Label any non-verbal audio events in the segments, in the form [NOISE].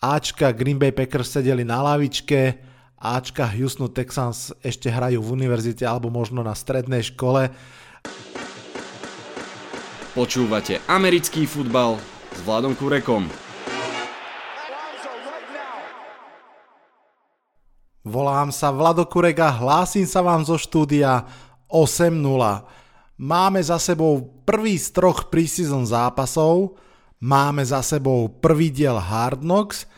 Ačka Green Bay Packers sedeli na lavičke, Ačka Houston Texans ešte hrajú v univerzite alebo možno na strednej škole. Počúvate americký futbal s Vladom Kurekom. Volám sa Vlado Kurek a hlásim sa vám zo štúdia 8.0. Máme za sebou prvý z troch preseason zápasov, Máme za sebou prvý diel Hard Knocks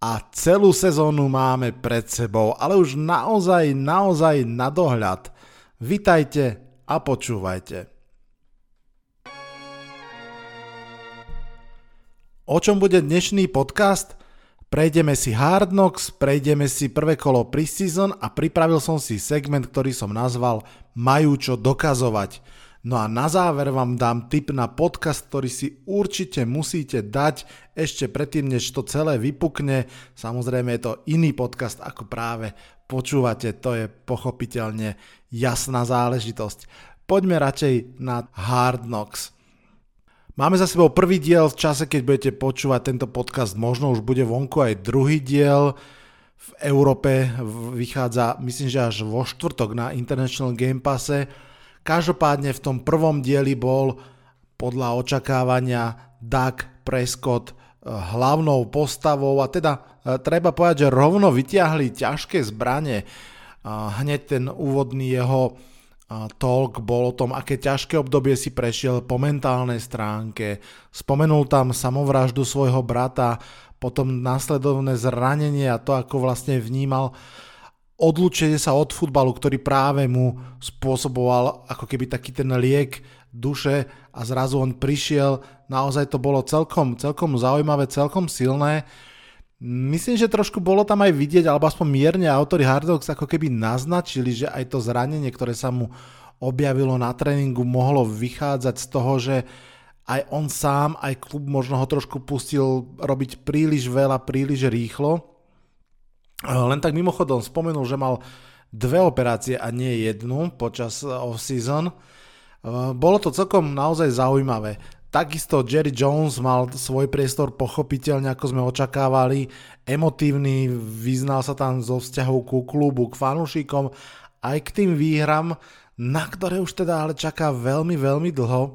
a celú sezónu máme pred sebou, ale už naozaj, naozaj na dohľad. Vitajte a počúvajte. O čom bude dnešný podcast? Prejdeme si Hard Knocks, prejdeme si prvé kolo preseason a pripravil som si segment, ktorý som nazval Majú čo dokazovať. No a na záver vám dám tip na podcast, ktorý si určite musíte dať ešte predtým, než to celé vypukne. Samozrejme je to iný podcast, ako práve počúvate, to je pochopiteľne jasná záležitosť. Poďme radšej na Hard Knocks. Máme za sebou prvý diel v čase, keď budete počúvať tento podcast, možno už bude vonku aj druhý diel. V Európe vychádza, myslím, že až vo štvrtok na International Game Passe Každopádne v tom prvom dieli bol podľa očakávania Doug Prescott eh, hlavnou postavou a teda eh, treba povedať, že rovno vyťahli ťažké zbranie. Hneď ten úvodný jeho eh, talk bol o tom, aké ťažké obdobie si prešiel po mentálnej stránke. Spomenul tam samovraždu svojho brata, potom následovné zranenie a to, ako vlastne vnímal odlučenie sa od futbalu, ktorý práve mu spôsoboval ako keby taký ten liek duše a zrazu on prišiel, naozaj to bolo celkom, celkom zaujímavé, celkom silné. Myslím, že trošku bolo tam aj vidieť, alebo aspoň mierne autory Hard Dogs ako keby naznačili, že aj to zranenie, ktoré sa mu objavilo na tréningu, mohlo vychádzať z toho, že aj on sám, aj klub možno ho trošku pustil robiť príliš veľa, príliš rýchlo len tak mimochodom spomenul, že mal dve operácie a nie jednu počas eh, off-season. Eh, bolo to celkom naozaj zaujímavé. Takisto Jerry Jones mal svoj priestor pochopiteľne, ako sme očakávali, emotívny, vyznal sa tam zo vzťahov ku klubu, k fanúšikom, aj k tým výhram, na ktoré už teda ale čaká veľmi, veľmi dlho.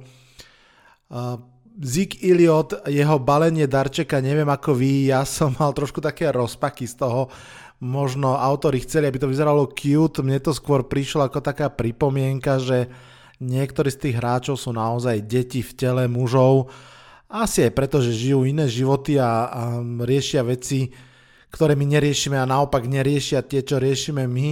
Zik Iliot, jeho balenie darčeka, neviem ako vy, ja som mal trošku také rozpaky z toho, možno autori chceli, aby to vyzeralo cute, mne to skôr prišlo ako taká pripomienka, že niektorí z tých hráčov sú naozaj deti v tele mužov, asi aj preto, že žijú iné životy a, a riešia veci, ktoré my neriešime a naopak neriešia tie, čo riešime my.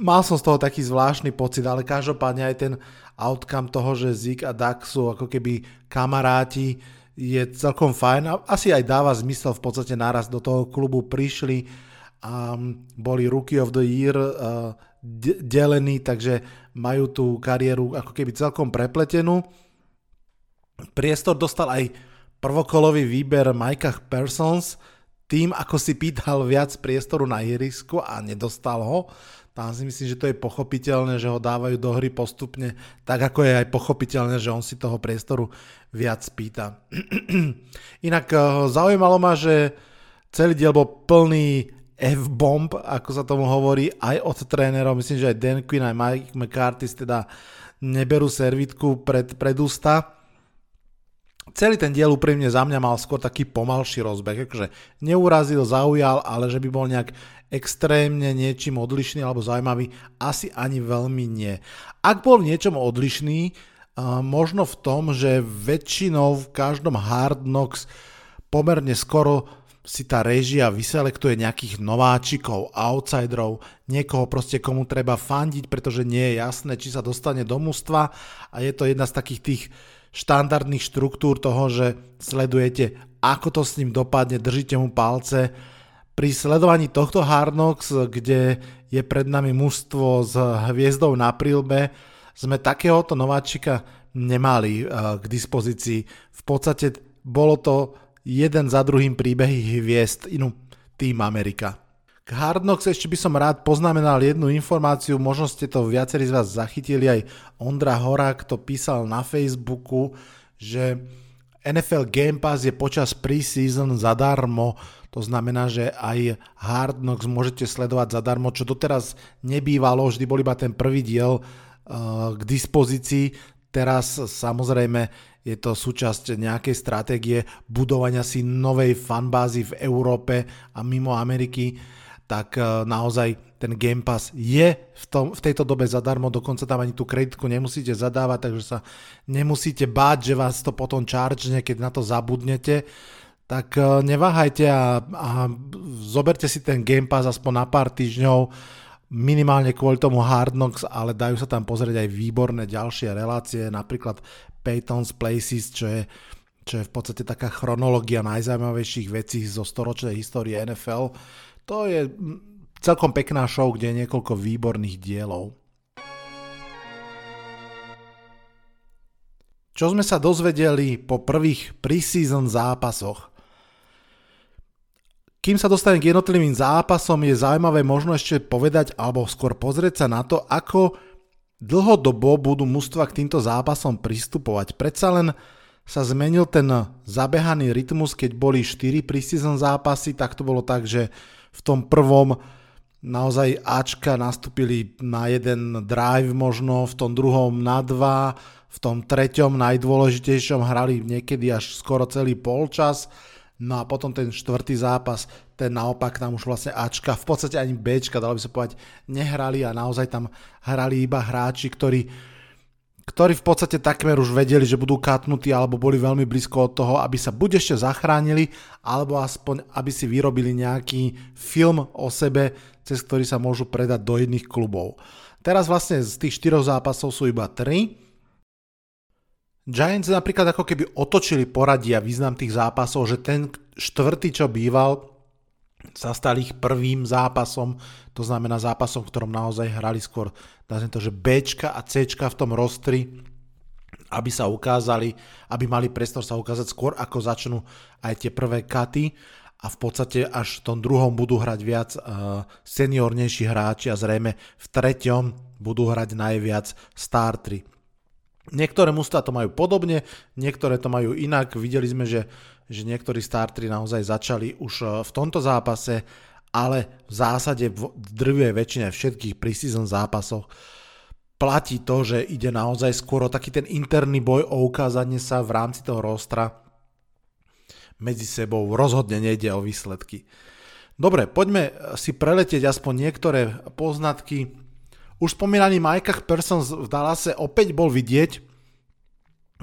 Mal som z toho taký zvláštny pocit, ale každopádne aj ten outcome toho, že Zik a Duck sú ako keby kamaráti, je celkom fajn a asi aj dáva zmysel v podstate naraz do toho klubu prišli a boli Rookie of the Year uh, delení, takže majú tú kariéru ako keby celkom prepletenú. Priestor dostal aj prvokolový výber Micah Persons, tým ako si pýtal viac priestoru na ihrisku a nedostal ho. Tam si myslím, že to je pochopiteľné, že ho dávajú do hry postupne, tak ako je aj pochopiteľné, že on si toho priestoru viac pýta. [CLEARS THROAT] Inak eh, zaujímalo ma, že celý diel bol plný F-bomb, ako sa tomu hovorí, aj od trénerov. Myslím, že aj Dan Quinn, aj Mike McCarthy teda neberú servitku pred, pred ústa. Celý ten diel úprimne za mňa mal skôr taký pomalší rozbeh, akože neurazil, zaujal, ale že by bol nejak extrémne niečím odlišný alebo zaujímavý, asi ani veľmi nie. Ak bol v niečom odlišný, možno v tom, že väčšinou v každom Hard Knocks pomerne skoro si tá režia vyselektuje nejakých nováčikov, outsiderov, niekoho proste komu treba fandiť, pretože nie je jasné, či sa dostane do mústva a je to jedna z takých tých štandardných štruktúr toho, že sledujete, ako to s ním dopadne, držíte mu palce, pri sledovaní tohto Hard Knocks, kde je pred nami mužstvo s hviezdou na prílbe, sme takéhoto nováčika nemali uh, k dispozícii. V podstate bolo to jeden za druhým príbehy hviezd, inú tým Amerika. K Hard Knocks ešte by som rád poznamenal jednu informáciu, možno ste to viacerí z vás zachytili, aj Ondra Horák to písal na Facebooku, že NFL Game Pass je počas preseason zadarmo, to znamená, že aj Hard Knocks môžete sledovať zadarmo, čo doteraz nebývalo, vždy bol iba ten prvý diel uh, k dispozícii. Teraz samozrejme je to súčasť nejakej stratégie budovania si novej fanbázy v Európe a mimo Ameriky, tak uh, naozaj ten Game Pass je v, tom, v tejto dobe zadarmo, dokonca tam ani tú kreditku nemusíte zadávať, takže sa nemusíte báť, že vás to potom charge, keď na to zabudnete. Tak e, neváhajte a, a zoberte si ten Game Pass aspoň na pár týždňov, minimálne kvôli tomu Hard Knocks, ale dajú sa tam pozrieť aj výborné ďalšie relácie, napríklad Peyton's Places, čo je, čo je v podstate taká chronológia najzaujímavejších vecí zo storočnej histórie NFL. To je celkom pekná show, kde je niekoľko výborných dielov. Čo sme sa dozvedeli po prvých preseason zápasoch? Kým sa dostane k jednotlivým zápasom, je zaujímavé možno ešte povedať alebo skôr pozrieť sa na to, ako dlhodobo budú mužstva k týmto zápasom pristupovať. Predsa len sa zmenil ten zabehaný rytmus, keď boli 4 preseason zápasy, tak to bolo tak, že v tom prvom naozaj Ačka nastúpili na jeden drive možno, v tom druhom na dva, v tom treťom najdôležitejšom hrali niekedy až skoro celý polčas, no a potom ten štvrtý zápas, ten naopak tam už vlastne Ačka, v podstate ani Bčka, dalo by sa povedať, nehrali a naozaj tam hrali iba hráči, ktorí ktorí v podstate takmer už vedeli, že budú katnutí alebo boli veľmi blízko od toho, aby sa buď ešte zachránili, alebo aspoň aby si vyrobili nejaký film o sebe, cez ktorý sa môžu predať do iných klubov. Teraz vlastne z tých štyroch zápasov sú iba tri. Giants napríklad ako keby otočili poradia význam tých zápasov, že ten štvrtý, čo býval, sa stal ich prvým zápasom, to znamená zápasom, v ktorom naozaj hrali skôr, dá to, že B a C v tom rostri, aby sa ukázali, aby mali priestor sa ukázať skôr, ako začnú aj tie prvé katy a v podstate až v tom druhom budú hrať viac uh, seniornejší hráči a zrejme v treťom budú hrať najviac startry. Niektoré mužstva to majú podobne, niektoré to majú inak. Videli sme, že že niektorí starteri naozaj začali už e, v tomto zápase, ale v zásade v drvivej väčšine všetkých preseason zápasoch platí to, že ide naozaj skôr o taký ten interný boj o ukázanie sa v rámci toho rostra medzi sebou. Rozhodne nejde o výsledky. Dobre, poďme si preletieť aspoň niektoré poznatky. Už spomínaný Mike Persons v Dallase opäť bol vidieť.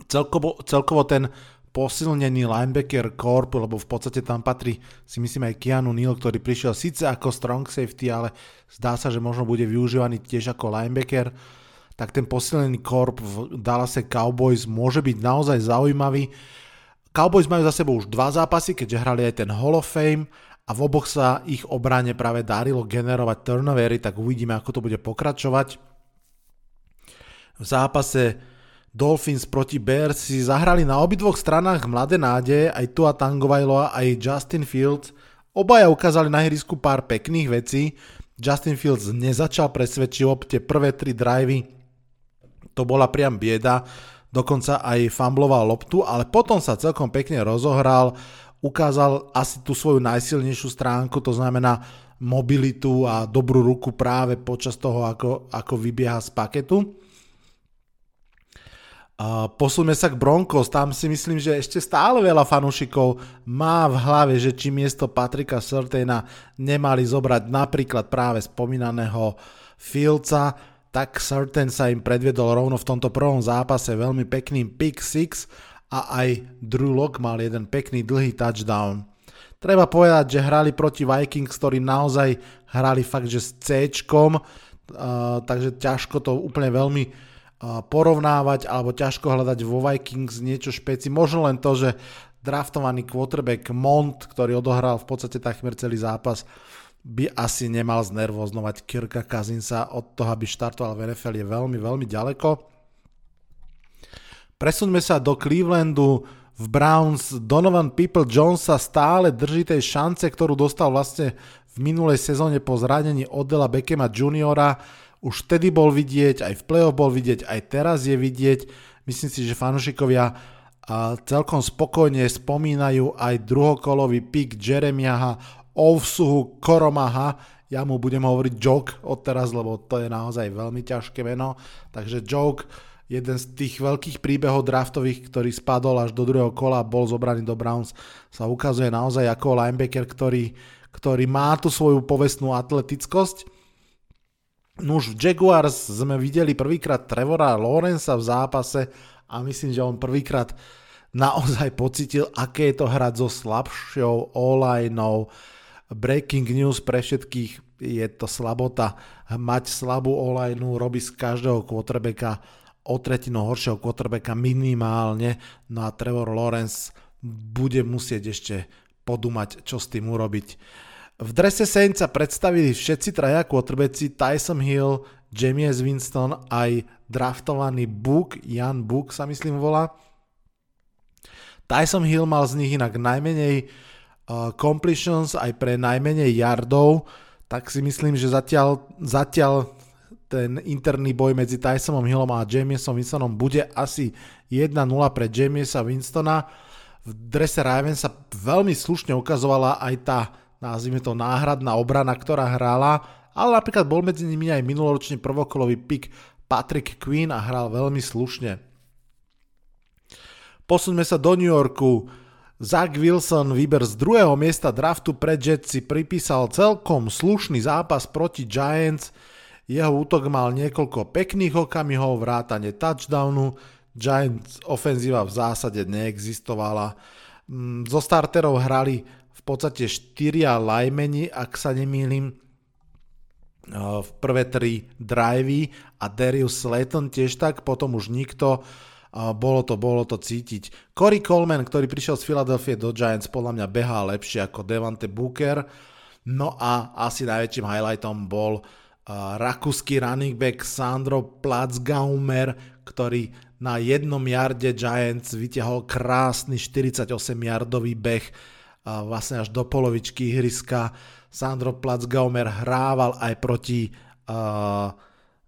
Celkovo, celkovo ten posilnený linebacker corp, lebo v podstate tam patrí si myslím aj Keanu Neal, ktorý prišiel síce ako strong safety, ale zdá sa, že možno bude využívaný tiež ako linebacker, tak ten posilnený korp v Dallase Cowboys môže byť naozaj zaujímavý. Cowboys majú za sebou už dva zápasy, keďže hrali aj ten Hall of Fame a v oboch sa ich obrane práve darilo generovať turnovery, tak uvidíme, ako to bude pokračovať. V zápase Dolphins proti Bears si zahrali na obidvoch stranách mladé nádeje, aj Tua Tangovailoa, aj Justin Fields. Obaja ukázali na hrisku pár pekných vecí. Justin Fields nezačal presvedčivo, tie prvé tri drivey to bola priam bieda, dokonca aj fumbloval loptu, ale potom sa celkom pekne rozohral, ukázal asi tú svoju najsilnejšiu stránku, to znamená mobilitu a dobrú ruku práve počas toho, ako, ako vybieha z paketu. Posuňme sa k Broncos, tam si myslím, že ešte stále veľa fanúšikov má v hlave, že či miesto Patrika Surtaina nemali zobrať napríklad práve spomínaného Fieldsa, tak Surtain sa im predviedol rovno v tomto prvom zápase veľmi pekným pick six a aj Drew Lock mal jeden pekný dlhý touchdown. Treba povedať, že hrali proti Vikings, ktorí naozaj hrali fakt, že s C, uh, takže ťažko to úplne veľmi porovnávať alebo ťažko hľadať vo Vikings niečo špeci. Možno len to, že draftovaný quarterback Mont, ktorý odohral v podstate takmer celý zápas, by asi nemal znervoznovať Kirka Kazinsa od toho, aby štartoval v NFL je veľmi, veľmi ďaleko. Presuňme sa do Clevelandu v Browns. Donovan People Jones sa stále drží tej šance, ktorú dostal vlastne v minulej sezóne po zranení Odela Beckema juniora už vtedy bol vidieť, aj v play-off bol vidieť, aj teraz je vidieť. Myslím si, že fanúšikovia celkom spokojne spomínajú aj druhokolový pik Jeremiaha Ovsuhu Koromaha, ja mu budem hovoriť Joke odteraz, lebo to je naozaj veľmi ťažké meno, takže Joke, jeden z tých veľkých príbehov draftových, ktorý spadol až do druhého kola a bol zobraný do Browns, sa ukazuje naozaj ako linebacker, ktorý, ktorý má tú svoju povestnú atletickosť. No už v Jaguars sme videli prvýkrát Trevora Lawrensa v zápase a myslím, že on prvýkrát naozaj pocitil, aké je to hrať so slabšou online Breaking news pre všetkých, je to slabota. Mať slabú online robí z každého quarterbacka o tretinu horšieho quarterbacka minimálne, no a Trevor Lawrence bude musieť ešte podumať, čo s tým urobiť. V drese Saints sa predstavili všetci traja quarterbacki Tyson Hill, James Winston, aj draftovaný Book, Jan Book sa myslím volá. Tyson Hill mal z nich inak najmenej uh, completions aj pre najmenej yardov, tak si myslím, že zatiaľ, zatiaľ ten interný boj medzi Tysonom Hillom a Jamesom Winstonom bude asi 1-0 pre Jamesa Winstona. V drese Ravens sa veľmi slušne ukazovala aj tá, nazvime to, náhradná obrana, ktorá hrála, ale napríklad bol medzi nimi aj minuloročný prvokolový pick Patrick Queen a hral veľmi slušne. Posuňme sa do New Yorku. Zach Wilson, výber z druhého miesta draftu pre Jets si pripísal celkom slušný zápas proti Giants. Jeho útok mal niekoľko pekných okamihov, vrátane touchdownu. Giants ofenzíva v zásade neexistovala. Mm, zo starterov hrali v podstate štyria lajmeni, ak sa nemýlim, v prvé tri drivey a Darius Slayton tiež tak, potom už nikto bolo to, bolo to cítiť. Corey Coleman, ktorý prišiel z Philadelphia do Giants, podľa mňa behá lepšie ako Devante Booker. No a asi najväčším highlightom bol uh, rakúsky running back Sandro Platzgaumer, ktorý na jednom jarde Giants vytiahol krásny 48-jardový beh vlastne až do polovičky ihriska. Sandro Platzgaumer hrával aj proti uh,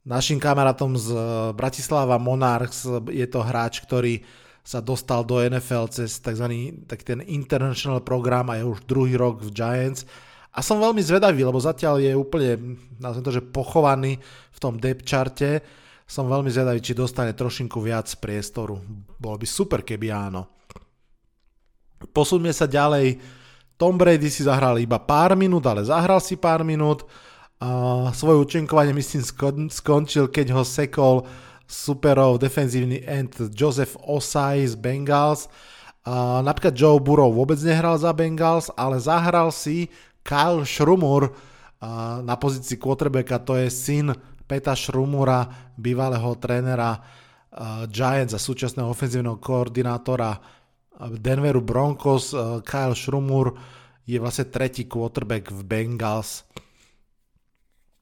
Našim kamarátom z eh, Bratislava Monarchs je to hráč, ktorý sa dostal do NFL cez tzv. Tak ten international program a je už druhý rok v Giants. A som veľmi zvedavý, lebo zatiaľ je úplne, nazvem to, že pochovaný v tom depth charte. Som veľmi zvedavý, či dostane trošinku viac priestoru. Bolo by super, keby áno. Posuňme sa ďalej. Tom Brady si zahral iba pár minút, ale zahral si pár minút. Uh, svoje účinkovanie myslím skon, skončil, keď ho sekol superov defenzívny end Joseph Osai z Bengals. Uh, napríklad Joe Burrow vôbec nehral za Bengals, ale zahral si Kyle Schrumur uh, na pozícii quarterbacka, to je syn Peta Schrumura, bývalého trénera Giants a súčasného ofenzívneho koordinátora Denveru Broncos. Kyle Schrumur je vlastne tretí quarterback v Bengals.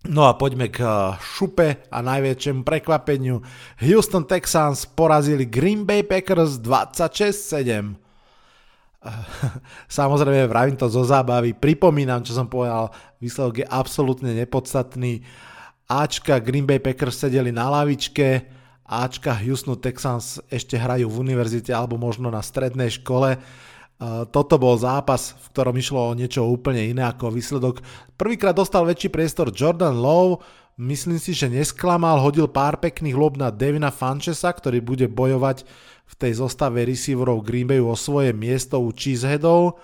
No a poďme k šupe a najväčšiemu prekvapeniu. Houston Texans porazili Green Bay Packers 26-7. [LAUGHS] Samozrejme, vravím to zo zábavy, pripomínam, čo som povedal, výsledok je absolútne nepodstatný. Ačka Green Bay Packers sedeli na lavičke, Ačka Houston Texans ešte hrajú v univerzite alebo možno na strednej škole toto bol zápas, v ktorom išlo o niečo úplne iné ako výsledok. Prvýkrát dostal väčší priestor Jordan Lowe, myslím si, že nesklamal, hodil pár pekných lob na Devina Fanchesa, ktorý bude bojovať v tej zostave receiverov Green Bayu o svoje miesto u Cheeseheadov.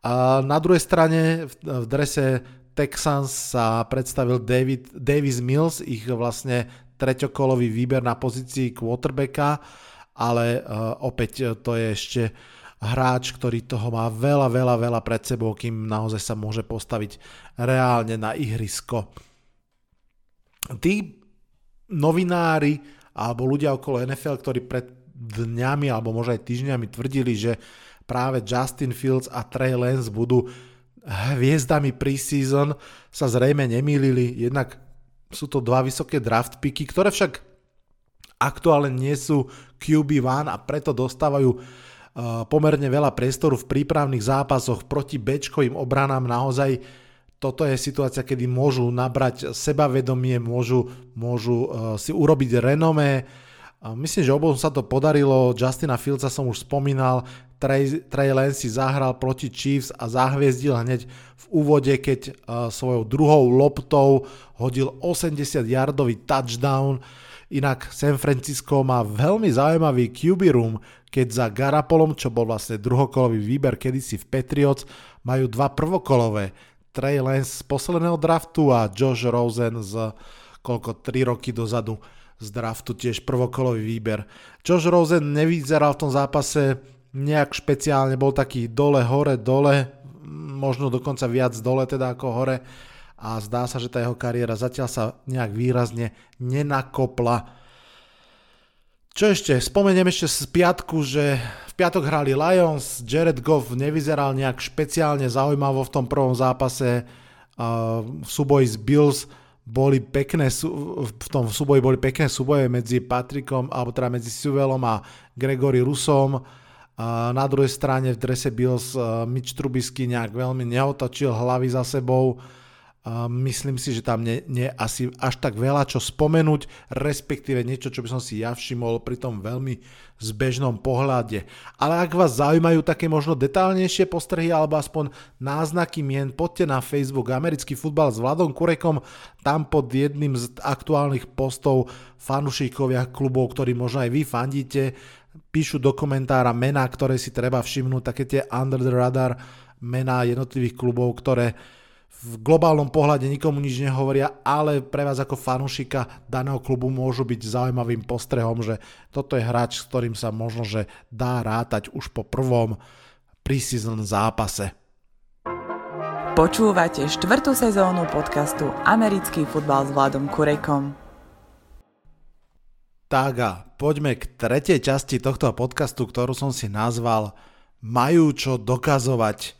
A na druhej strane v drese Texans sa predstavil David, Davis Mills, ich vlastne treťokolový výber na pozícii quarterbacka, ale uh, opäť to je ešte hráč, ktorý toho má veľa, veľa, veľa pred sebou, kým naozaj sa môže postaviť reálne na ihrisko. Tí novinári alebo ľudia okolo NFL, ktorí pred dňami alebo možno aj týždňami tvrdili, že práve Justin Fields a Trey Lance budú hviezdami preseason, sa zrejme nemýlili. Jednak sú to dva vysoké draft picky, ktoré však aktuálne nie sú QB1 a preto dostávajú pomerne veľa priestoru v prípravných zápasoch proti bečkovým obranám. Naozaj toto je situácia, kedy môžu nabrať sebavedomie, môžu, môžu si urobiť renomé. Myslím, že obom sa to podarilo, Justina Fieldsa som už spomínal, Trey, Trey Lance si zahral proti Chiefs a zahviezdil hneď v úvode, keď uh, svojou druhou loptou hodil 80-yardový touchdown. Inak San Francisco má veľmi zaujímavý QB room, keď za Garapolom, čo bol vlastne druhokolový výber kedysi v Patriots, majú dva prvokolové. Trey Lance z posledného draftu a Josh Rosen z koľko 3 roky dozadu z draftu tiež prvokolový výber. Josh Rosen nevyzeral v tom zápase nejak špeciálne, bol taký dole, hore, dole, možno dokonca viac dole teda ako hore a zdá sa, že tá jeho kariéra zatiaľ sa nejak výrazne nenakopla. Čo ešte? Spomeniem ešte z piatku, že v piatok hrali Lions, Jared Goff nevyzeral nejak špeciálne zaujímavo v tom prvom zápase v súboji s Bills, boli pekné, v tom súboji boli pekné súboje medzi Patrikom, alebo teda medzi Suvelom a Gregory Rusom. Na druhej strane v drese Bills Mitch Trubisky nejak veľmi neotočil hlavy za sebou myslím si, že tam nie, nie asi až tak veľa čo spomenúť, respektíve niečo, čo by som si ja všimol pri tom veľmi zbežnom pohľade. Ale ak vás zaujímajú také možno detálnejšie postrehy alebo aspoň náznaky mien, poďte na Facebook Americký futbal s Vladom Kurekom, tam pod jedným z aktuálnych postov fanúšikovia klubov, ktorí možno aj vy fandíte, píšu do komentára mená, ktoré si treba všimnúť, také tie under the radar mená jednotlivých klubov, ktoré v globálnom pohľade nikomu nič nehovoria, ale pre vás ako fanúšika daného klubu môžu byť zaujímavým postrehom, že toto je hráč, s ktorým sa možno že dá rátať už po prvom preseason zápase. Počúvate štvrtú sezónu podcastu Americký futbal s Vladom Kurekom. Tak a poďme k tretej časti tohto podcastu, ktorú som si nazval Majú čo dokazovať.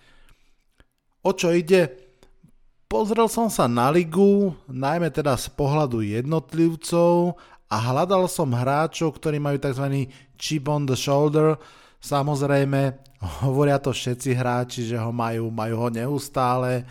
O čo ide? Pozrel som sa na ligu, najmä teda z pohľadu jednotlivcov a hľadal som hráčov, ktorí majú tzv. chip on the shoulder. Samozrejme, hovoria to všetci hráči, že ho majú, majú ho neustále.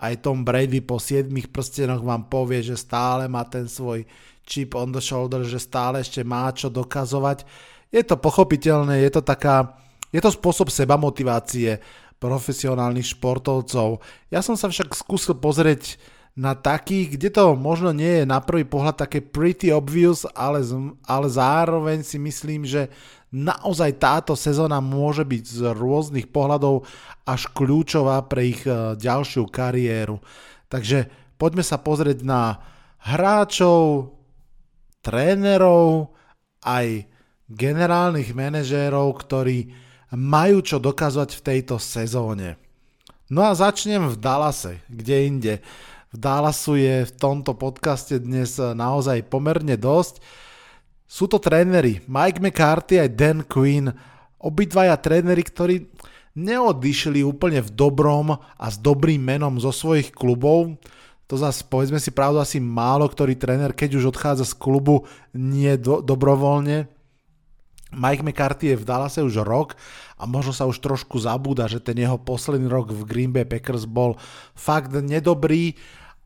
Aj Tom Brady po 7 prstenoch vám povie, že stále má ten svoj chip on the shoulder, že stále ešte má čo dokazovať. Je to pochopiteľné, je to taká, je to spôsob seba motivácie profesionálnych športovcov. Ja som sa však skúsil pozrieť na takých, kde to možno nie je na prvý pohľad také pretty obvious, ale, ale zároveň si myslím, že naozaj táto sezóna môže byť z rôznych pohľadov až kľúčová pre ich e, ďalšiu kariéru. Takže poďme sa pozrieť na hráčov, trénerov, aj generálnych manažérov, ktorí majú čo dokazovať v tejto sezóne. No a začnem v Dallase, kde inde. V Dallasu je v tomto podcaste dnes naozaj pomerne dosť. Sú to tréneri Mike McCarthy aj Dan Quinn, obidvaja tréneri, ktorí neodišli úplne v dobrom a s dobrým menom zo svojich klubov. To zase, povedzme si pravdu, asi málo ktorý tréner, keď už odchádza z klubu, nie do, dobrovoľne. Mike McCarthy je v Dallase už rok a možno sa už trošku zabúda, že ten jeho posledný rok v Green Bay Packers bol fakt nedobrý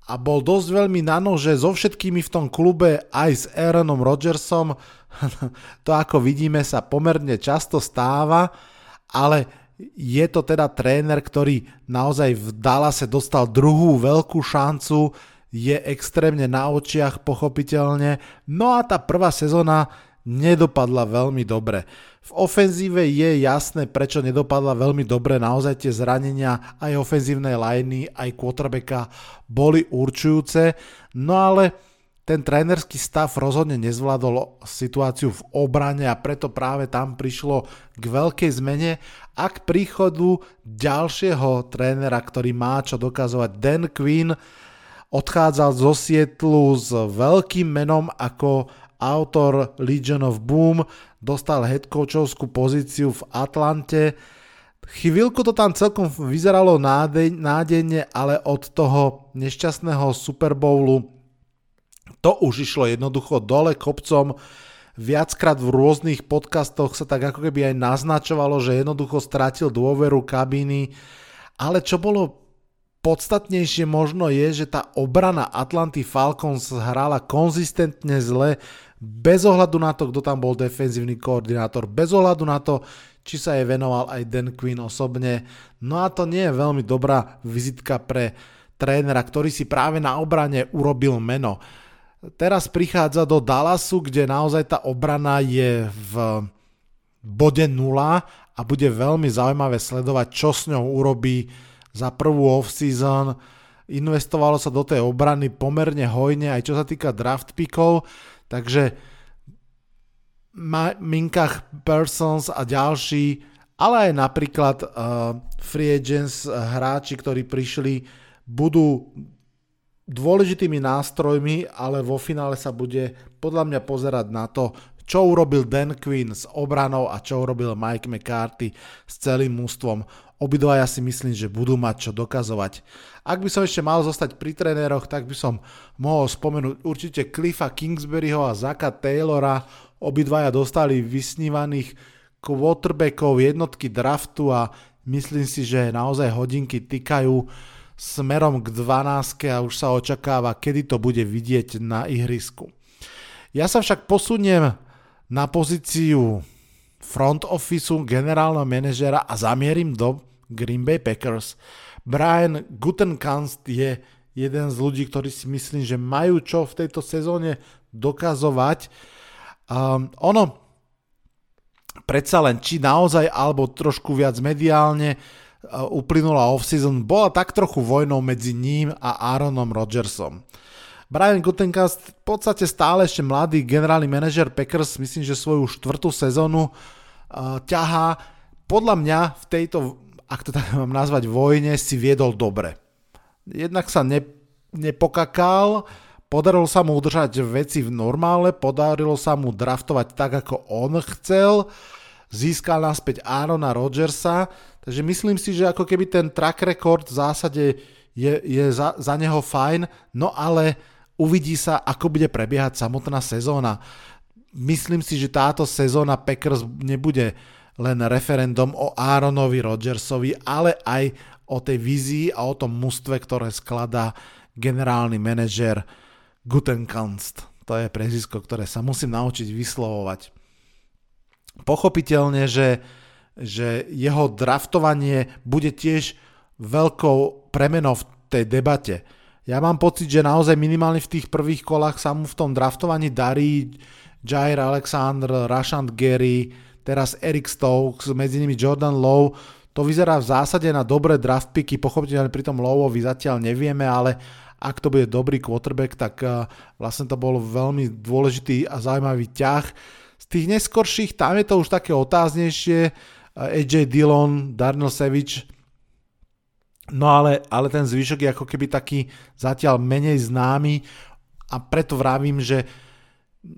a bol dosť veľmi na nože so všetkými v tom klube aj s Aaronom Rodgersom. [LAUGHS] to ako vidíme sa pomerne často stáva, ale je to teda tréner, ktorý naozaj v Dallase dostal druhú veľkú šancu, je extrémne na očiach pochopiteľne. No a tá prvá sezóna nedopadla veľmi dobre. V ofenzíve je jasné, prečo nedopadla veľmi dobre. Naozaj tie zranenia aj ofenzívnej liney, aj quarterbacka boli určujúce. No ale ten trénerský stav rozhodne nezvládol situáciu v obrane a preto práve tam prišlo k veľkej zmene a k príchodu ďalšieho trénera, ktorý má čo dokazovať. Dan Quinn odchádzal zo Sietlu s veľkým menom ako autor Legion of Boom, dostal headcoachovskú pozíciu v Atlante. Chvíľku to tam celkom vyzeralo nádejne, ale od toho nešťastného Super Bowlu to už išlo jednoducho dole kopcom. Viackrát v rôznych podcastoch sa tak ako keby aj naznačovalo, že jednoducho stratil dôveru kabíny. Ale čo bolo podstatnejšie možno je, že tá obrana Atlanty Falcons hrála konzistentne zle, bez ohľadu na to, kto tam bol defenzívny koordinátor, bez ohľadu na to, či sa jej venoval aj Dan Quinn osobne. No a to nie je veľmi dobrá vizitka pre trénera, ktorý si práve na obrane urobil meno. Teraz prichádza do Dallasu, kde naozaj tá obrana je v bode 0 a bude veľmi zaujímavé sledovať, čo s ňou urobí za prvú off-season. Investovalo sa do tej obrany pomerne hojne, aj čo sa týka draft pickov, takže Minkach Persons a ďalší, ale aj napríklad uh, free agents, uh, hráči, ktorí prišli, budú dôležitými nástrojmi, ale vo finále sa bude podľa mňa pozerať na to, čo urobil Dan Quinn s obranou a čo urobil Mike McCarthy s celým mústvom. Obidvaja si myslím, že budú mať čo dokazovať. Ak by som ešte mal zostať pri tréneroch, tak by som mohol spomenúť určite Cliffa Kingsburyho a Zaka Taylora. Obidvaja dostali vysnívaných quarterbackov jednotky draftu a myslím si, že naozaj hodinky týkajú smerom k 12 a už sa očakáva, kedy to bude vidieť na ihrisku. Ja sa však posuniem na pozíciu front office generálneho manažera a zamierim do Green Bay Packers. Brian Gutenkanst je jeden z ľudí, ktorí si myslím, že majú čo v tejto sezóne dokazovať. Um, ono, predsa len či naozaj, alebo trošku viac mediálne, uplynulá off-season bola tak trochu vojnou medzi ním a Aaronom Rodgersom. Brian Gutenkast v podstate stále ešte mladý generálny manažer Packers, myslím, že svoju štvrtú sezónu uh, ťahá. Podľa mňa v tejto, ak to tak [LAUGHS] mám nazvať, vojne si viedol dobre. Jednak sa ne, nepokakal, podarilo sa mu udržať veci v normále, podarilo sa mu draftovať tak, ako on chcel, získal naspäť Aarona Rodgersa, Takže myslím si, že ako keby ten track record v zásade je, je za, za neho fajn, no ale uvidí sa, ako bude prebiehať samotná sezóna. Myslím si, že táto sezóna Packers nebude len referendum o Aaronovi Rodgersovi, ale aj o tej vízii a o tom mústve, ktoré skladá generálny manažer Gutenkanst. To je prezisko, ktoré sa musím naučiť vyslovovať. Pochopiteľne, že že jeho draftovanie bude tiež veľkou premenou v tej debate. Ja mám pocit, že naozaj minimálne v tých prvých kolách sa mu v tom draftovaní darí Jair Alexander, Rashand Gary, teraz Eric Stokes, medzi nimi Jordan Lowe. To vyzerá v zásade na dobré draft picky, pochopiteľne pri tom Loweovi zatiaľ nevieme, ale ak to bude dobrý quarterback, tak eh, vlastne to bol veľmi dôležitý a zaujímavý ťah. Z tých neskorších tam je to už také otáznejšie, AJ Dillon, Darnell Savage, no ale, ale ten zvyšok je ako keby taký zatiaľ menej známy a preto vravím, že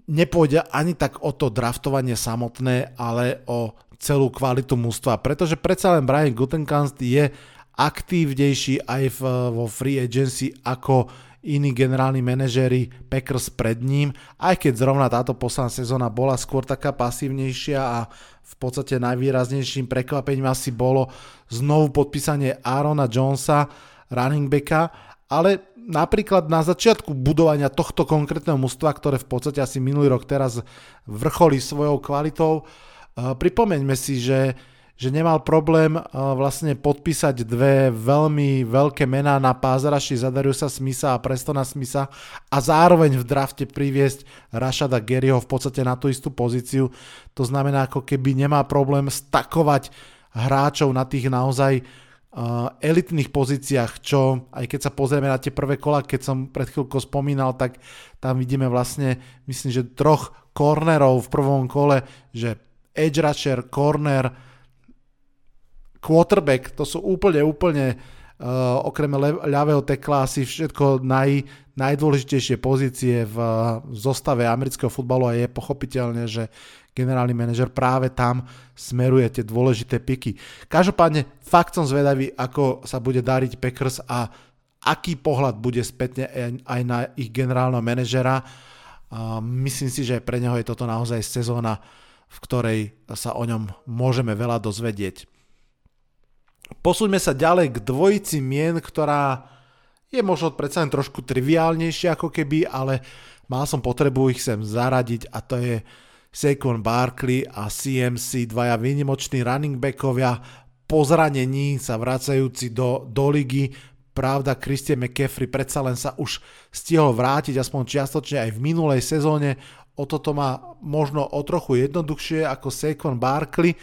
nepôjde ani tak o to draftovanie samotné, ale o celú kvalitu mústva, pretože predsa len Brian Gutenkanst je aktívnejší aj v, vo free agency ako iní generálni manažéri Packers pred ním, aj keď zrovna táto posledná sezóna bola skôr taká pasívnejšia a v podstate najvýraznejším prekvapením asi bolo znovu podpísanie Aarona Jonesa, running backa, ale napríklad na začiatku budovania tohto konkrétneho mužstva, ktoré v podstate asi minulý rok teraz vrcholí svojou kvalitou, eh, pripomeňme si, že že nemal problém eh, vlastne podpísať dve veľmi veľké mená na pázraši Zadariusa Smitha a Prestona Smitha a zároveň v drafte priviesť Rashada Garyho v podstate na tú istú pozíciu. To znamená, ako keby nemá problém stakovať hráčov na tých naozaj uh, elitných pozíciách, čo aj keď sa pozrieme na tie prvé kola, keď som pred chvíľkou spomínal, tak tam vidíme vlastne, myslím, že troch cornerov v prvom kole, že edge rusher, corner, quarterback, to sú úplne, úplne uh, okrem ľavého tekla asi všetko naj, najdôležitejšie pozície v, v zostave amerického futbalu a je pochopiteľné, že generálny manažer práve tam smeruje tie dôležité piky. Každopádne fakt som zvedavý, ako sa bude dariť Packers a aký pohľad bude spätne aj na ich generálneho manažera. Myslím si, že pre neho je toto naozaj sezóna, v ktorej sa o ňom môžeme veľa dozvedieť. Posúďme sa ďalej k dvojici mien, ktorá je možno predsa len trošku triviálnejšia ako keby, ale mal som potrebu ich sem zaradiť a to je Saquon Barkley a CMC, dvaja výnimoční running backovia, po zranení sa vracajúci do, do ligy. Pravda, Christian McCaffrey predsa len sa už stihol vrátiť aspoň čiastočne aj v minulej sezóne. O toto má možno o trochu jednoduchšie ako Saquon Barkley.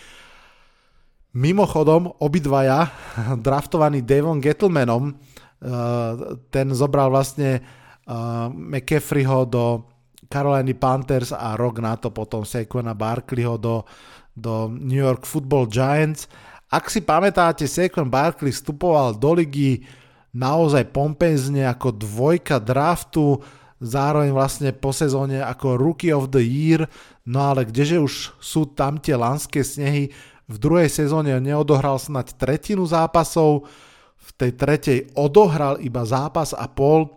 Mimochodom, obidvaja, [LAUGHS] draftovaný Devon Gettlemanom, Eh, ten zobral vlastne uh, McCaffreyho do Carolina Panthers a rok na to potom Saquona Barkleyho do, do New York Football Giants. Ak si pamätáte, Saquon Barkley vstupoval do ligy naozaj pompezne ako dvojka draftu, zároveň vlastne po sezóne ako Rookie of the Year, no ale kdeže už sú tam tie lanské snehy, v druhej sezóne neodohral snať tretinu zápasov, v tej tretej odohral iba zápas a pol.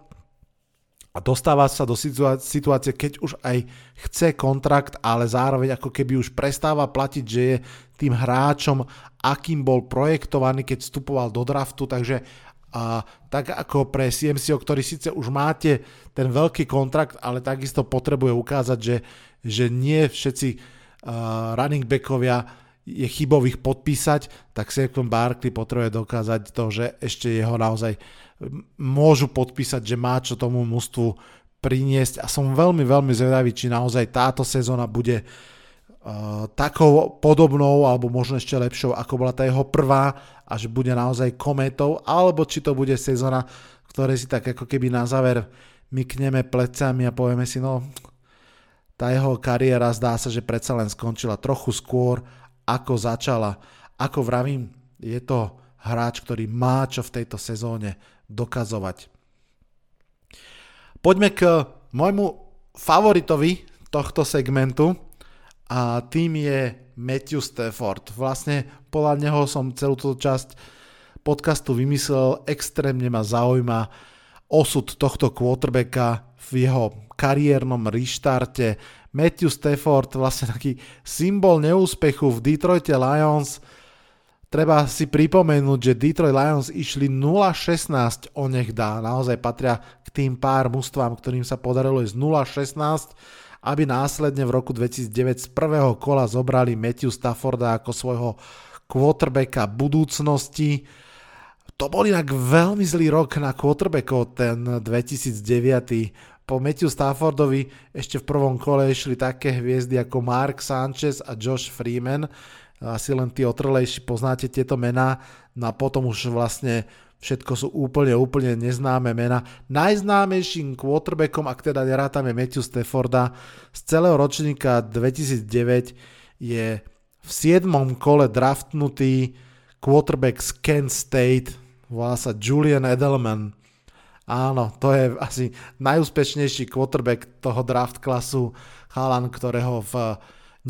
A dostáva sa do situácie, keď už aj chce kontrakt, ale zároveň ako keby už prestáva platiť, že je tým hráčom, akým bol projektovaný, keď vstupoval do draftu, takže a tak ako pre CMC, o ktorý síce už máte ten veľký kontrakt, ale takisto potrebuje ukázať, že, že nie všetci uh, running backovia je chybových podpísať, tak Saquon Barkley potrebuje dokázať to, že ešte jeho naozaj môžu podpísať, že má čo tomu mústvu priniesť. A som veľmi, veľmi zvedavý, či naozaj táto sezóna bude uh, takou podobnou alebo možno ešte lepšou, ako bola tá jeho prvá a že bude naozaj kometou, alebo či to bude sezóna, ktorej si tak ako keby na záver mykneme plecami a povieme si, no tá jeho kariéra zdá sa, že predsa len skončila trochu skôr ako začala. Ako vravím, je to hráč, ktorý má čo v tejto sezóne dokazovať. Poďme k môjmu favoritovi tohto segmentu a tým je Matthew Stafford. Vlastne podľa neho som celú túto časť podcastu vymyslel, extrémne ma zaujíma osud tohto quarterbacka v jeho kariérnom reštarte, Matthew Stafford, vlastne taký symbol neúspechu v Detroite Lions. Treba si pripomenúť, že Detroit Lions išli 0-16 o nech dá. Naozaj patria k tým pár mústvám, ktorým sa podarilo ísť 0-16, aby následne v roku 2009 z prvého kola zobrali Matthew Stafforda ako svojho quarterbacka budúcnosti. To bol inak veľmi zlý rok na quarterbackov, ten 2009 po Matthew Staffordovi ešte v prvom kole išli také hviezdy ako Mark Sanchez a Josh Freeman. Asi len tí otrlejší poznáte tieto mená. No a potom už vlastne všetko sú úplne, úplne neznáme mena. Najznámejším quarterbackom, ak teda nerátame Matthew Stafforda, z celého ročníka 2009 je v 7. kole draftnutý quarterback z Kent State, volá sa Julian Edelman. Áno, to je asi najúspešnejší quarterback toho draft klasu, Chalan, ktorého v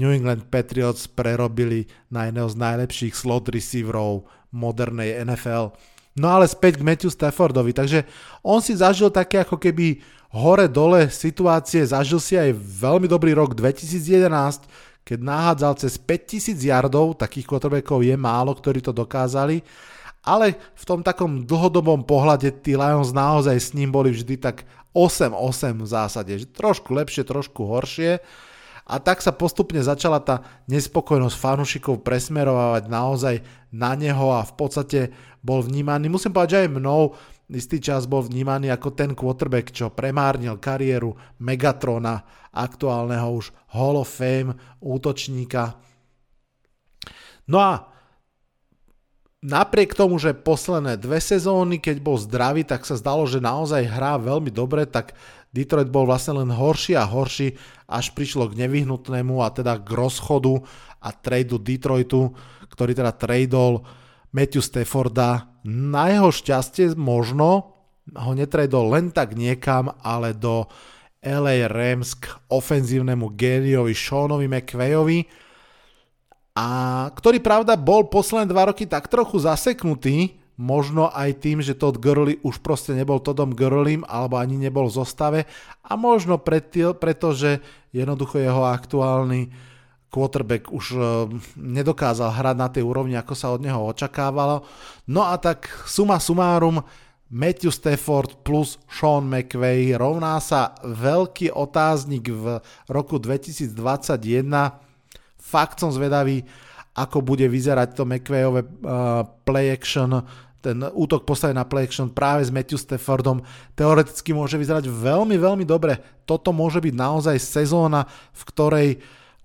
New England Patriots prerobili na jedného z najlepších slot receiverov modernej NFL. No ale späť k Matthew Staffordovi, takže on si zažil také ako keby hore-dole situácie, zažil si aj veľmi dobrý rok 2011, keď nahádzal cez 5000 yardov, takých quarterbackov je málo, ktorí to dokázali, ale v tom takom dlhodobom pohľade tí Lions naozaj s ním boli vždy tak 8-8 v zásade, trošku lepšie, trošku horšie a tak sa postupne začala tá nespokojnosť fanúšikov presmerovať naozaj na neho a v podstate bol vnímaný, musím povedať, že aj mnou istý čas bol vnímaný ako ten quarterback, čo premárnil kariéru Megatrona, aktuálneho už Hall of Fame útočníka. No a napriek tomu, že posledné dve sezóny, keď bol zdravý, tak sa zdalo, že naozaj hrá veľmi dobre, tak Detroit bol vlastne len horší a horší, až prišlo k nevyhnutnému a teda k rozchodu a tradu Detroitu, ktorý teda tradol Matthew Stafforda. Na jeho šťastie možno ho netradol len tak niekam, ale do LA Rams k ofenzívnemu géniovi Seanovi McVayovi, a ktorý pravda bol posledné dva roky tak trochu zaseknutý, možno aj tým, že Todd Gurley už proste nebol Toddom Gurleym alebo ani nebol v zostave a možno preto, že jednoducho jeho aktuálny quarterback už e, nedokázal hrať na tej úrovni, ako sa od neho očakávalo. No a tak suma sumárum, Matthew Stafford plus Sean McVay rovná sa veľký otáznik v roku 2021. Fakt som zvedavý, ako bude vyzerať to McVayové uh, play action, ten útok postavený na play action práve s Matthew Staffordom teoreticky môže vyzerať veľmi, veľmi dobre. Toto môže byť naozaj sezóna, v ktorej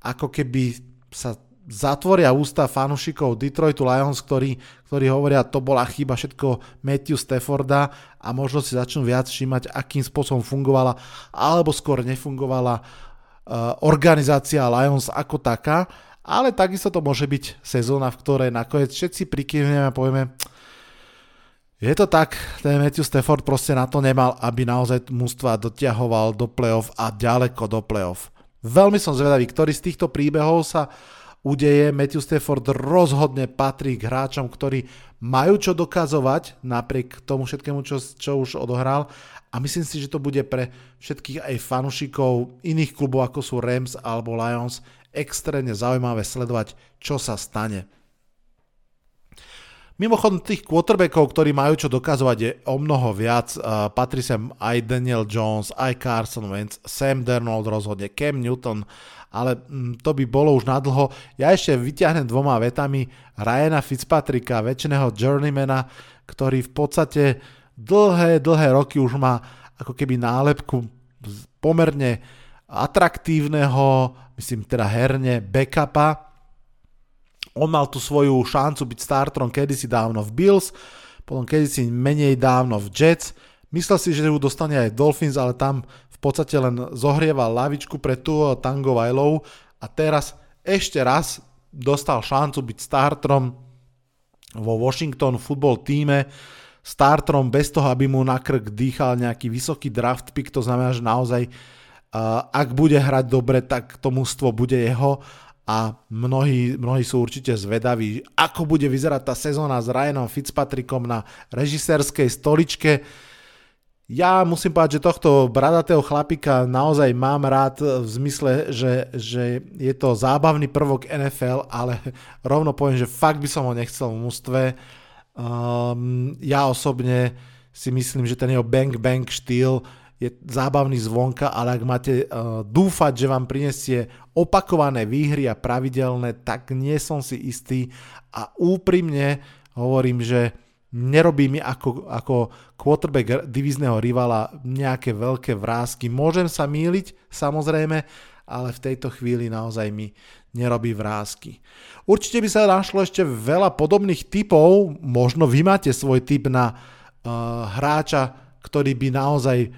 ako keby sa zatvoria ústa fanúšikov Detroitu Lions, ktorí, ktorí hovoria, to bola chyba všetko Matthew Stafforda a možno si začnú viac všímať, akým spôsobom fungovala alebo skôr nefungovala organizácia Lions ako taká, ale takisto to môže byť sezóna, v ktorej nakoniec všetci prikývneme a povieme, je to tak, ten Matthew Stafford proste na to nemal, aby naozaj mústva dotiahoval do playoff a ďaleko do playoff. Veľmi som zvedavý, ktorý z týchto príbehov sa udeje. Matthew Stafford rozhodne patrí k hráčom, ktorí majú čo dokazovať napriek tomu všetkému, čo, čo už odohral a myslím si, že to bude pre všetkých aj fanúšikov iných klubov ako sú Rams alebo Lions extrémne zaujímavé sledovať, čo sa stane. Mimochodom tých quarterbackov, ktorí majú čo dokazovať je o mnoho viac. Patrí sem aj Daniel Jones, aj Carson Wentz, Sam Darnold rozhodne, Cam Newton, ale mm, to by bolo už nadlho. Ja ešte vyťahnem dvoma vetami Ryana Fitzpatricka, väčšiného journeymana, ktorý v podstate dlhé, dlhé roky už má ako keby nálepku pomerne atraktívneho, myslím teda herne, backupa. On mal tú svoju šancu byť starterom kedysi dávno v Bills, potom kedysi menej dávno v Jets. Myslel si, že ju dostane aj Dolphins, ale tam v podstate len zohrieval lavičku pre tú Tango Vajlov a teraz ešte raz dostal šancu byť startrom vo Washington football týme, startrom bez toho, aby mu na krk dýchal nejaký vysoký draft pick, to znamená, že naozaj uh, ak bude hrať dobre, tak to mústvo bude jeho a mnohí, mnohí sú určite zvedaví, ako bude vyzerať tá sezóna s Ryanom Fitzpatrickom na režisérskej stoličke. Ja musím povedať, že tohto bradatého chlapika naozaj mám rád v zmysle, že, že je to zábavný prvok NFL, ale rovno poviem, že fakt by som ho nechcel v mústve. Um, ja osobne si myslím, že ten jeho bang bang štýl je zábavný zvonka, ale ak máte uh, dúfať, že vám prinesie opakované výhry a pravidelné, tak nie som si istý a úprimne hovorím, že nerobí mi ako, ako quarterback divízneho rivala nejaké veľké vrázky. Môžem sa míliť, samozrejme, ale v tejto chvíli naozaj mi nerobí vrázky. Určite by sa našlo ešte veľa podobných typov, možno vy máte svoj typ na uh, hráča, ktorý by naozaj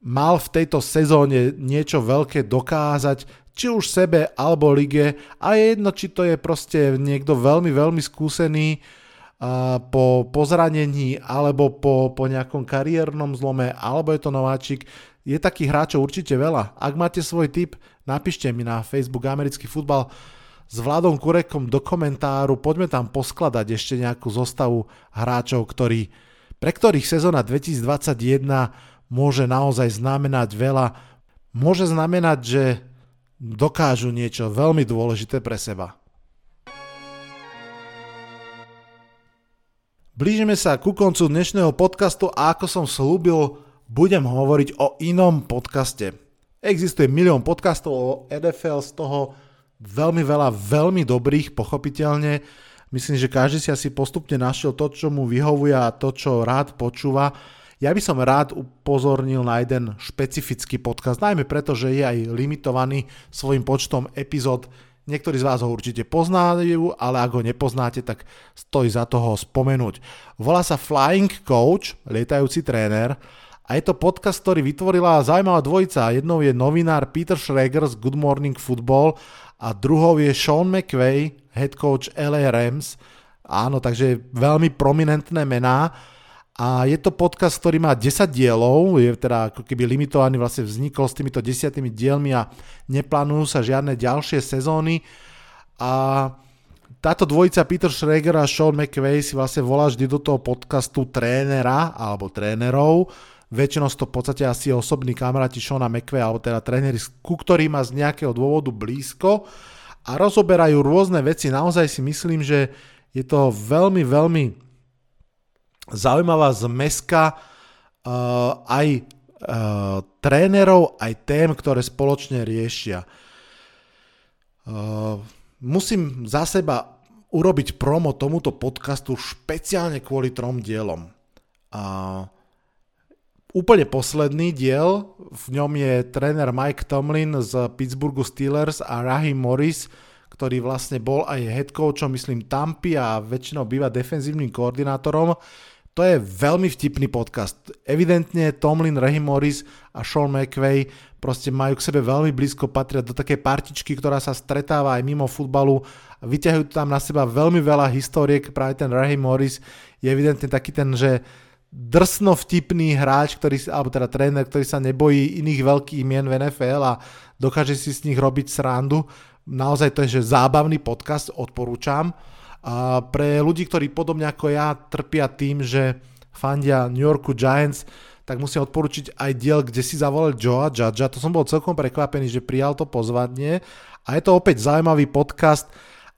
mal v tejto sezóne niečo veľké dokázať, či už sebe alebo lige a je jedno, či to je proste niekto veľmi, veľmi skúsený, po pozranení alebo po, po nejakom kariérnom zlome, alebo je to nováčik. Je takých hráčov určite veľa. Ak máte svoj tip, napíšte mi na Facebook Americký futbal s Vladom Kurekom do komentáru, poďme tam poskladať ešte nejakú zostavu hráčov, ktorí, pre ktorých sezóna 2021 môže naozaj znamenať veľa. Môže znamenať, že dokážu niečo veľmi dôležité pre seba. Blížime sa ku koncu dnešného podcastu a ako som slúbil, budem hovoriť o inom podcaste. Existuje milión podcastov o NFL, z toho veľmi veľa veľmi dobrých, pochopiteľne. Myslím, že každý si asi postupne našiel to, čo mu vyhovuje a to, čo rád počúva. Ja by som rád upozornil na jeden špecifický podcast, najmä preto, že je aj limitovaný svojim počtom epizód Niektorí z vás ho určite poznajú, ale ak ho nepoznáte, tak stojí za toho spomenúť. Volá sa Flying Coach, lietajúci tréner, a je to podcast, ktorý vytvorila zaujímavá dvojica. Jednou je novinár Peter Schrager z Good Morning Football a druhou je Sean McVay, head coach LA Rams. Áno, takže veľmi prominentné mená. A je to podcast, ktorý má 10 dielov, je teda ako keby limitovaný, vlastne vznikol s týmito desiatými dielmi a neplánujú sa žiadne ďalšie sezóny. A táto dvojica Peter Schrager a Sean McVay si vlastne volá vždy do toho podcastu trénera alebo trénerov. Väčšinou to v podstate asi osobní kamaráti Seana McVay alebo teda tréneri, ku ktorým má z nejakého dôvodu blízko a rozoberajú rôzne veci. Naozaj si myslím, že je to veľmi, veľmi zaujímavá zmeska uh, aj uh, trénerov, aj tém, ktoré spoločne riešia. Uh, musím za seba urobiť promo tomuto podcastu špeciálne kvôli trom dielom. Uh, úplne posledný diel, v ňom je tréner Mike Tomlin z Pittsburghu Steelers a Rahim Morris, ktorý vlastne bol aj head coachom, myslím, Tampy a väčšinou býva defenzívnym koordinátorom. To je veľmi vtipný podcast. Evidentne Tomlin, Rahim Morris a Sean McVay proste majú k sebe veľmi blízko, patria do takej partičky, ktorá sa stretáva aj mimo futbalu. Vyťahujú tam na seba veľmi veľa históriek, práve ten Rahim Morris je evidentne taký ten, že drsno vtipný hráč, ktorý, alebo teda tréner, ktorý sa nebojí iných veľkých mien v NFL a dokáže si s nich robiť srandu. Naozaj to je že zábavný podcast, odporúčam. A pre ľudí, ktorí podobne ako ja trpia tým, že fandia New Yorku Giants, tak musím odporučiť aj diel, kde si zavolal Joea Judgea. To som bol celkom prekvapený, že prijal to pozvanie. A je to opäť zaujímavý podcast,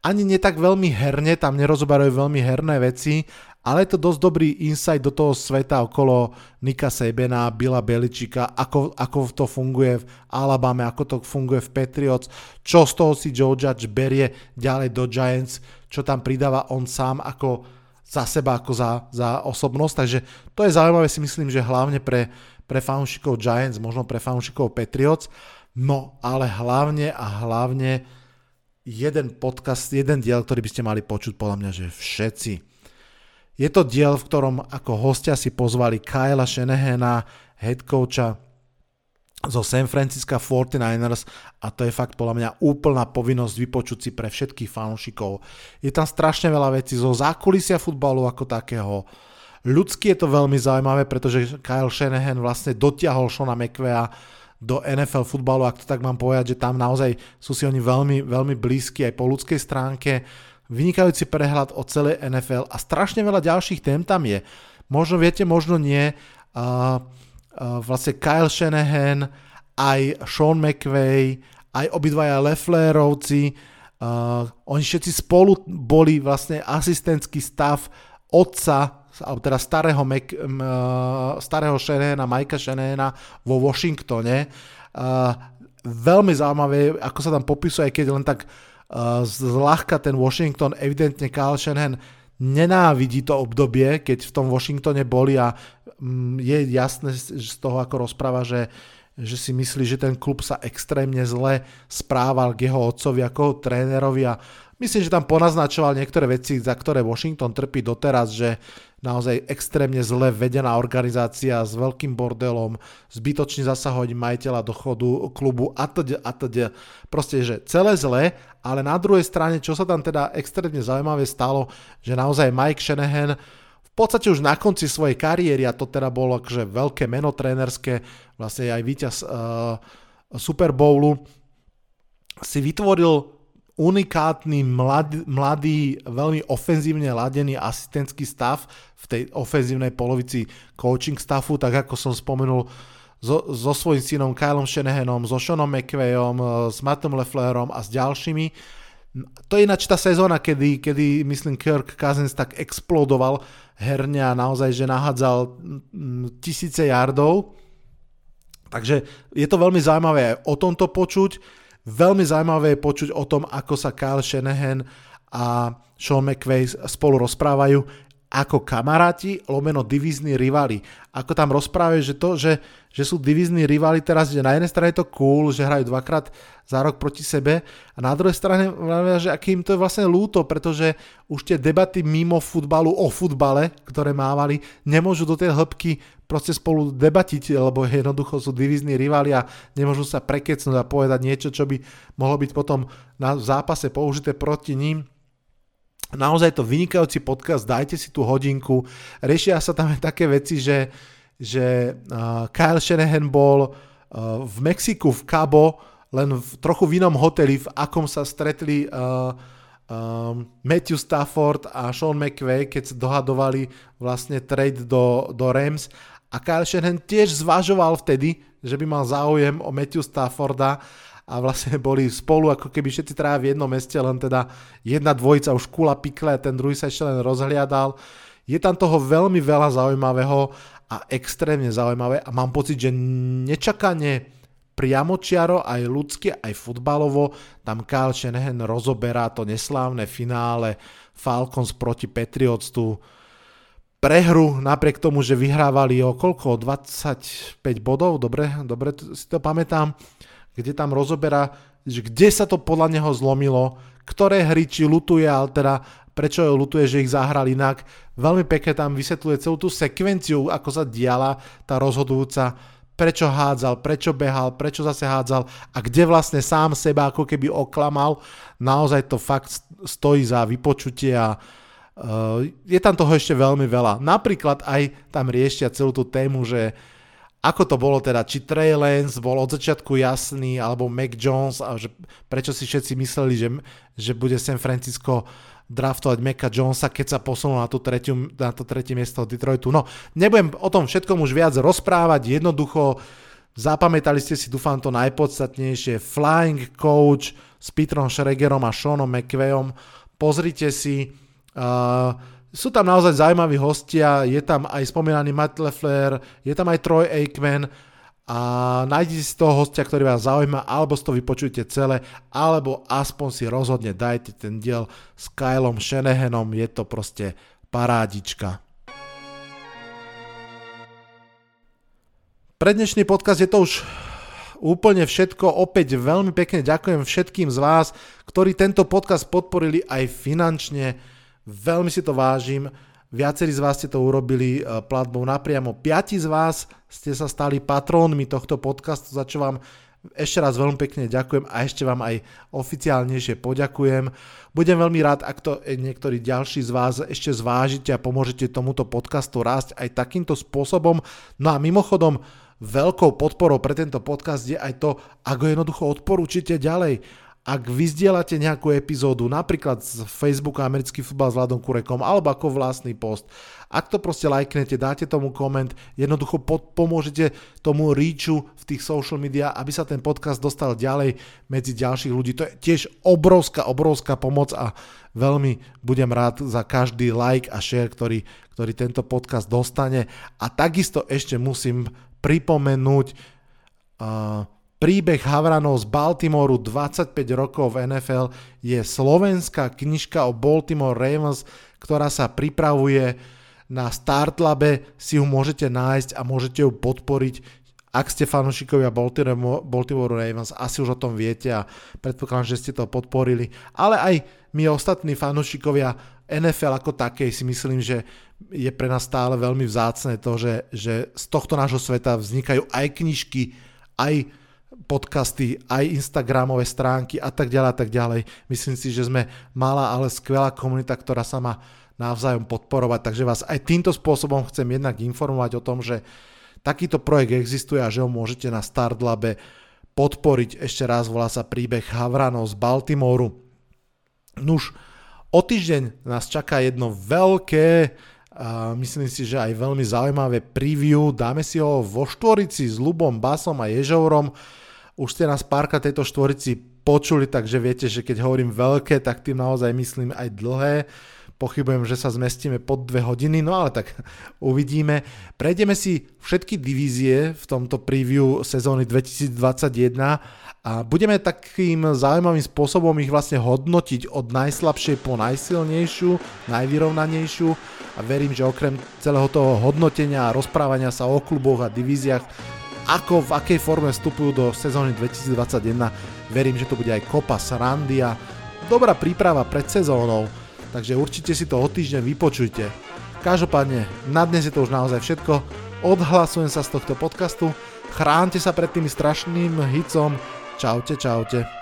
ani nie tak veľmi herne, tam nerozoberajú veľmi herné veci, ale je to dosť dobrý insight do toho sveta okolo Nika Sebena, Billa Beličika, ako, ako to funguje v Alabame, ako to funguje v Patriots, čo z toho si Joe Judge berie ďalej do Giants, čo tam pridáva on sám ako za seba, ako za, za osobnosť, takže to je zaujímavé si myslím, že hlavne pre, pre fanúšikov Giants, možno pre fanúšikov Patriots, no ale hlavne a hlavne jeden podcast, jeden diel, ktorý by ste mali počuť podľa mňa, že všetci je to diel, v ktorom ako hostia si pozvali Kyla Shanahana, head coacha zo San Francisco 49ers a to je fakt podľa mňa úplná povinnosť vypočuť si pre všetkých fanúšikov. Je tam strašne veľa vecí zo zákulisia futbalu ako takého. Ľudsky je to veľmi zaujímavé, pretože Kyle Shanahan vlastne dotiahol Shona McVeya do NFL futbalu, ak to tak mám povedať, že tam naozaj sú si oni veľmi, veľmi blízki aj po ľudskej stránke vynikajúci prehľad o celej NFL a strašne veľa ďalších tém tam je. Možno viete, možno nie. Uh, uh, vlastne Kyle Shanahan, aj Sean McVay, aj obidvaja Leflerovci, uh, oni všetci spolu boli vlastne asistentský stav otca, alebo teda starého, Mac, uh, starého Shanahana, Mikea Shanahana vo Washingtone. Uh, veľmi zaujímavé, ako sa tam popisuje, keď len tak uh, zľahka ten Washington, evidentne Kyle Shanahan nenávidí to obdobie, keď v tom Washingtone boli a mm, je jasné z toho, ako rozpráva, že, že si myslí, že ten klub sa extrémne zle správal k jeho otcovi ako trénerovi a myslím, že tam ponaznačoval niektoré veci, za ktoré Washington trpí doteraz, že naozaj extrémne zle vedená organizácia s veľkým bordelom, zbytočne zasahovať majiteľa do chodu klubu a td. a. Proste, že celé zle, ale na druhej strane, čo sa tam teda extrémne zaujímavé stalo, že naozaj Mike Shanahan v podstate už na konci svojej kariéry, a to teda bolo akože veľké meno trénerské, vlastne aj víťaz uh, Super Bowlu, si vytvoril unikátny, mladý, mladý, veľmi ofenzívne ladený asistentský stav v tej ofenzívnej polovici coaching staffu, tak ako som spomenul so, so svojím synom Kylom Shanahanom, so Seanom McVayom, s Mattom Leflerom a s ďalšími. To je ináč tá sezóna, kedy, kedy myslím Kirk Cousins tak explodoval herne a naozaj, že nahádzal tisíce yardov. Takže je to veľmi zaujímavé aj o tomto počuť Veľmi zaujímavé je počuť o tom, ako sa Kyle Shanahan a Sean McVay spolu rozprávajú ako kamaráti, lomeno divízni rivali. Ako tam rozprávajú, že to, že, že sú divízni rivali teraz, že na jednej strane je to cool, že hrajú dvakrát za rok proti sebe a na druhej strane, že akým to je vlastne lúto, pretože už tie debaty mimo futbalu o futbale, ktoré mávali, nemôžu do tej hĺbky proste spolu debatiť, lebo jednoducho sú divízni rivali a nemôžu sa prekecnúť a povedať niečo, čo by mohlo byť potom na zápase použité proti ním. Naozaj to vynikajúci podcast, dajte si tú hodinku. Riešia sa tam aj také veci, že, že Kyle Shanahan bol v Mexiku v Cabo, len v trochu v inom hoteli, v akom sa stretli uh, um, Matthew Stafford a Sean McVay, keď sa dohadovali vlastne trade do, do Rams a Kyle Shanahan tiež zvažoval vtedy, že by mal záujem o Matthew Stafforda a vlastne [LAUGHS] boli spolu ako keby všetci traja v jednom meste, len teda jedna dvojica už kula pikle, ten druhý sa ešte len rozhliadal. Je tam toho veľmi veľa zaujímavého a extrémne zaujímavé a mám pocit, že nečakane priamočiaro, aj ľudsky, aj futbalovo. Tam Kyle Shanahan rozoberá to neslávne finále Falcons proti Patriots, tú prehru, napriek tomu, že vyhrávali o koľko? 25 bodov, dobre, dobre si to pamätám, kde tam rozoberá, že kde sa to podľa neho zlomilo, ktoré hry, či lutuje, ale teda prečo ho lutuje, že ich zahral inak. Veľmi pekne tam vysvetľuje celú tú sekvenciu, ako sa diala tá rozhodujúca prečo hádzal, prečo behal, prečo zase hádzal a kde vlastne sám seba ako keby oklamal. Naozaj to fakt stojí za vypočutie a uh, je tam toho ešte veľmi veľa. Napríklad aj tam riešia celú tú tému, že ako to bolo teda, či Trey Lance bol od začiatku jasný, alebo Mac Jones, a že prečo si všetci mysleli, že, že bude San Francisco draftovať Meka Jonesa, keď sa posunul na, tú tretiu, na to tretie miesto Detroitu. No, nebudem o tom všetkom už viac rozprávať, jednoducho zapamätali ste si, dúfam, to najpodstatnejšie, Flying Coach s Petrom Schregerom a Seanom McVeom, pozrite si, uh, sú tam naozaj zaujímaví hostia, je tam aj spomínaný Matt Leffler, je tam aj Troy Aikman, a nájdete si toho hostia, ktorý vás zaujíma, alebo si to vypočujte celé, alebo aspoň si rozhodne dajte ten diel s Kylom Shanahanom, je to proste parádička. Pre dnešný podcast je to už úplne všetko. Opäť veľmi pekne ďakujem všetkým z vás, ktorí tento podcast podporili aj finančne. Veľmi si to vážim. Viacerí z vás ste to urobili e, platbou napriamo. Piati z vás ste sa stali patrónmi tohto podcastu, za čo vám ešte raz veľmi pekne ďakujem a ešte vám aj oficiálnejšie poďakujem. Budem veľmi rád, ak to niektorí ďalší z vás ešte zvážite a pomôžete tomuto podcastu rásť aj takýmto spôsobom. No a mimochodom, veľkou podporou pre tento podcast je aj to, ako jednoducho odporúčite ďalej ak vyzdielate nejakú epizódu, napríklad z Facebooku Americký futbal s Vladom Kurekom, alebo ako vlastný post, ak to proste lajknete, dáte tomu koment, jednoducho pod, pomôžete tomu reachu v tých social media, aby sa ten podcast dostal ďalej medzi ďalších ľudí. To je tiež obrovská, obrovská pomoc a veľmi budem rád za každý like a share, ktorý, ktorý tento podcast dostane. A takisto ešte musím pripomenúť uh, Príbeh Havranov z Baltimoru 25 rokov v NFL je slovenská knižka o Baltimore Ravens, ktorá sa pripravuje na Startlabe, si ju môžete nájsť a môžete ju podporiť. Ak ste fanúšikovia Baltimore Ravens, asi už o tom viete a predpokladám, že ste to podporili. Ale aj my ostatní fanúšikovia NFL ako takej si myslím, že je pre nás stále veľmi vzácne to, že, že z tohto nášho sveta vznikajú aj knižky, aj podcasty, aj Instagramové stránky a tak ďalej a tak ďalej. Myslím si, že sme malá, ale skvelá komunita, ktorá sa má navzájom podporovať, takže vás aj týmto spôsobom chcem jednak informovať o tom, že takýto projekt existuje a že ho môžete na Startlabe podporiť. Ešte raz volá sa príbeh Havranov z Baltimoru. Nuž, o týždeň nás čaká jedno veľké a myslím si, že aj veľmi zaujímavé preview. Dáme si ho vo štvorici s Lubom, Basom a Ježourom. Už ste nás párka tejto štvorici počuli, takže viete, že keď hovorím veľké, tak tým naozaj myslím aj dlhé. Pochybujem, že sa zmestíme pod dve hodiny, no ale tak [LAUGHS] uvidíme. Prejdeme si všetky divízie v tomto preview sezóny 2021 a budeme takým zaujímavým spôsobom ich vlastne hodnotiť od najslabšej po najsilnejšiu, najvyrovnanejšiu a verím, že okrem celého toho hodnotenia a rozprávania sa o kluboch a divíziách ako v akej forme vstupujú do sezóny 2021. Verím, že to bude aj kopa srandy a dobrá príprava pred sezónou, takže určite si to o týždeň vypočujte. Každopádne, na dnes je to už naozaj všetko. Odhlasujem sa z tohto podcastu. Chránte sa pred tým strašným hicom. Čaute, čaute.